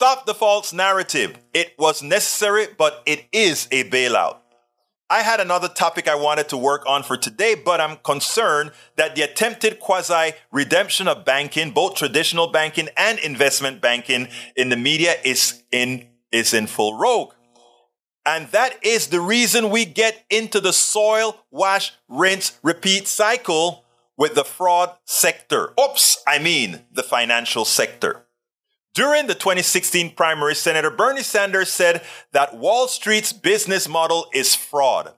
Stop the false narrative. It was necessary, but it is a bailout. I had another topic I wanted to work on for today, but I'm concerned that the attempted quasi redemption of banking, both traditional banking and investment banking in the media is in, is in full rogue. And that is the reason we get into the soil, wash, rinse, repeat cycle with the fraud sector. Oops, I mean the financial sector. During the 2016 primary, Senator Bernie Sanders said that Wall Street's business model is fraud.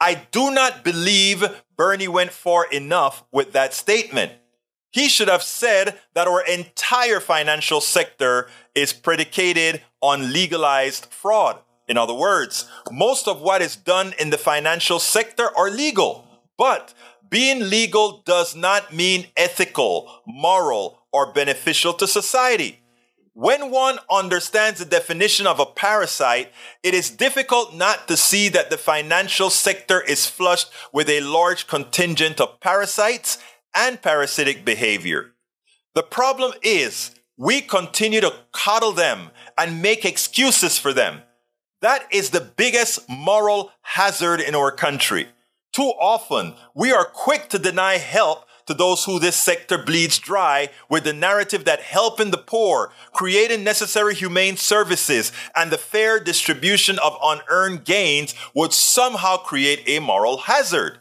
I do not believe Bernie went far enough with that statement. He should have said that our entire financial sector is predicated on legalized fraud. In other words, most of what is done in the financial sector are legal, but being legal does not mean ethical, moral, or beneficial to society. When one understands the definition of a parasite, it is difficult not to see that the financial sector is flushed with a large contingent of parasites and parasitic behavior. The problem is we continue to coddle them and make excuses for them. That is the biggest moral hazard in our country. Too often, we are quick to deny help to those who this sector bleeds dry with the narrative that helping the poor, creating necessary humane services, and the fair distribution of unearned gains would somehow create a moral hazard.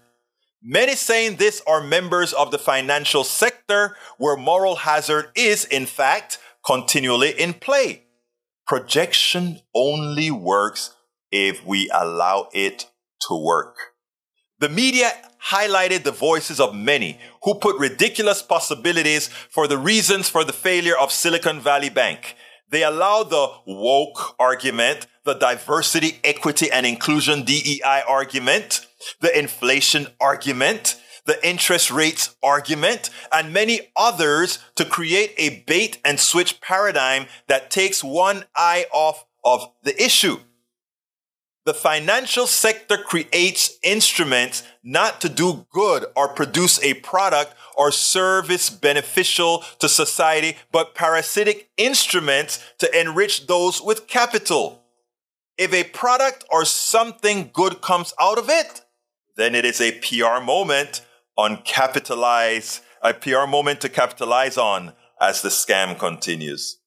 Many saying this are members of the financial sector where moral hazard is, in fact, continually in play. Projection only works if we allow it to work. The media highlighted the voices of many who put ridiculous possibilities for the reasons for the failure of Silicon Valley Bank. They allowed the woke argument, the diversity, equity, and inclusion DEI argument, the inflation argument, the interest rates argument, and many others to create a bait and switch paradigm that takes one eye off of the issue. The financial sector creates instruments not to do good or produce a product or service beneficial to society, but parasitic instruments to enrich those with capital. If a product or something good comes out of it, then it is a PR moment on capitalize, a PR moment to capitalize on as the scam continues.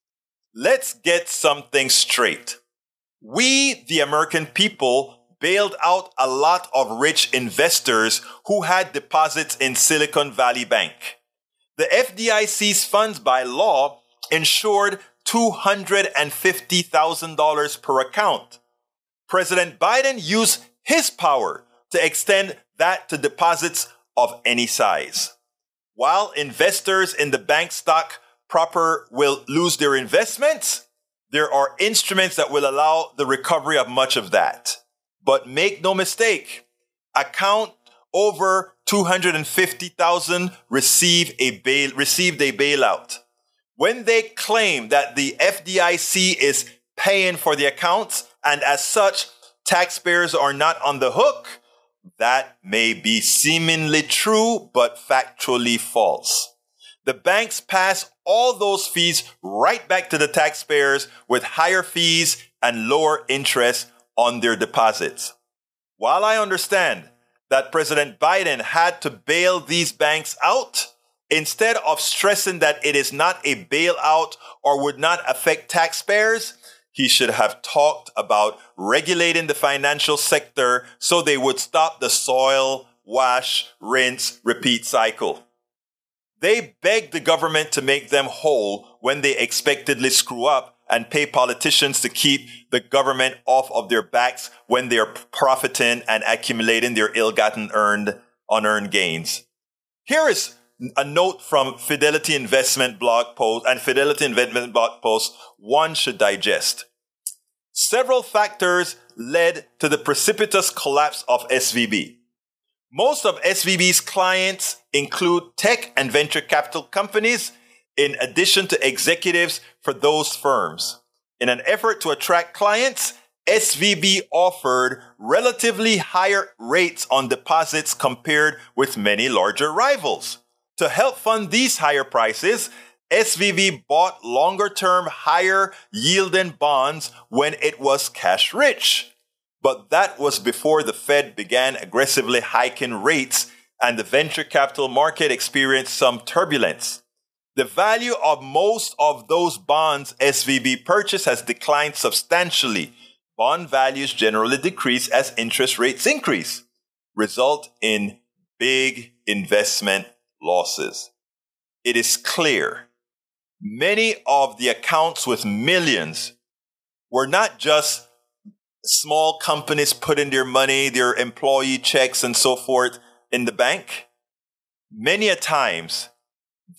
Let's get something straight. We, the American people, bailed out a lot of rich investors who had deposits in Silicon Valley Bank. The FDIC's funds by law insured $250,000 per account. President Biden used his power to extend that to deposits of any size. While investors in the bank stock proper will lose their investments, there are instruments that will allow the recovery of much of that. But make no mistake, account over 250,000 receive a bail, received a bailout. When they claim that the FDIC is paying for the accounts and as such, taxpayers are not on the hook, that may be seemingly true, but factually false. The banks pass all those fees right back to the taxpayers with higher fees and lower interest on their deposits. While I understand that President Biden had to bail these banks out, instead of stressing that it is not a bailout or would not affect taxpayers, he should have talked about regulating the financial sector so they would stop the soil, wash, rinse, repeat cycle. They beg the government to make them whole when they expectedly screw up and pay politicians to keep the government off of their backs when they're profiting and accumulating their ill-gotten earned, unearned gains. Here is a note from Fidelity Investment blog post and Fidelity Investment blog post one should digest. Several factors led to the precipitous collapse of SVB. Most of SVB's clients include tech and venture capital companies, in addition to executives for those firms. In an effort to attract clients, SVB offered relatively higher rates on deposits compared with many larger rivals. To help fund these higher prices, SVB bought longer term, higher yielding bonds when it was cash rich. But that was before the Fed began aggressively hiking rates and the venture capital market experienced some turbulence. The value of most of those bonds SVB purchased has declined substantially. Bond values generally decrease as interest rates increase, result in big investment losses. It is clear many of the accounts with millions were not just small companies putting their money, their employee checks and so forth in the bank. Many a times,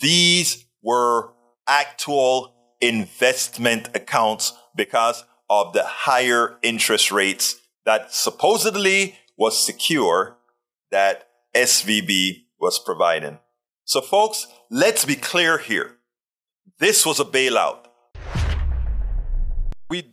these were actual investment accounts because of the higher interest rates that supposedly was secure that SVB was providing. So folks, let's be clear here. This was a bailout. We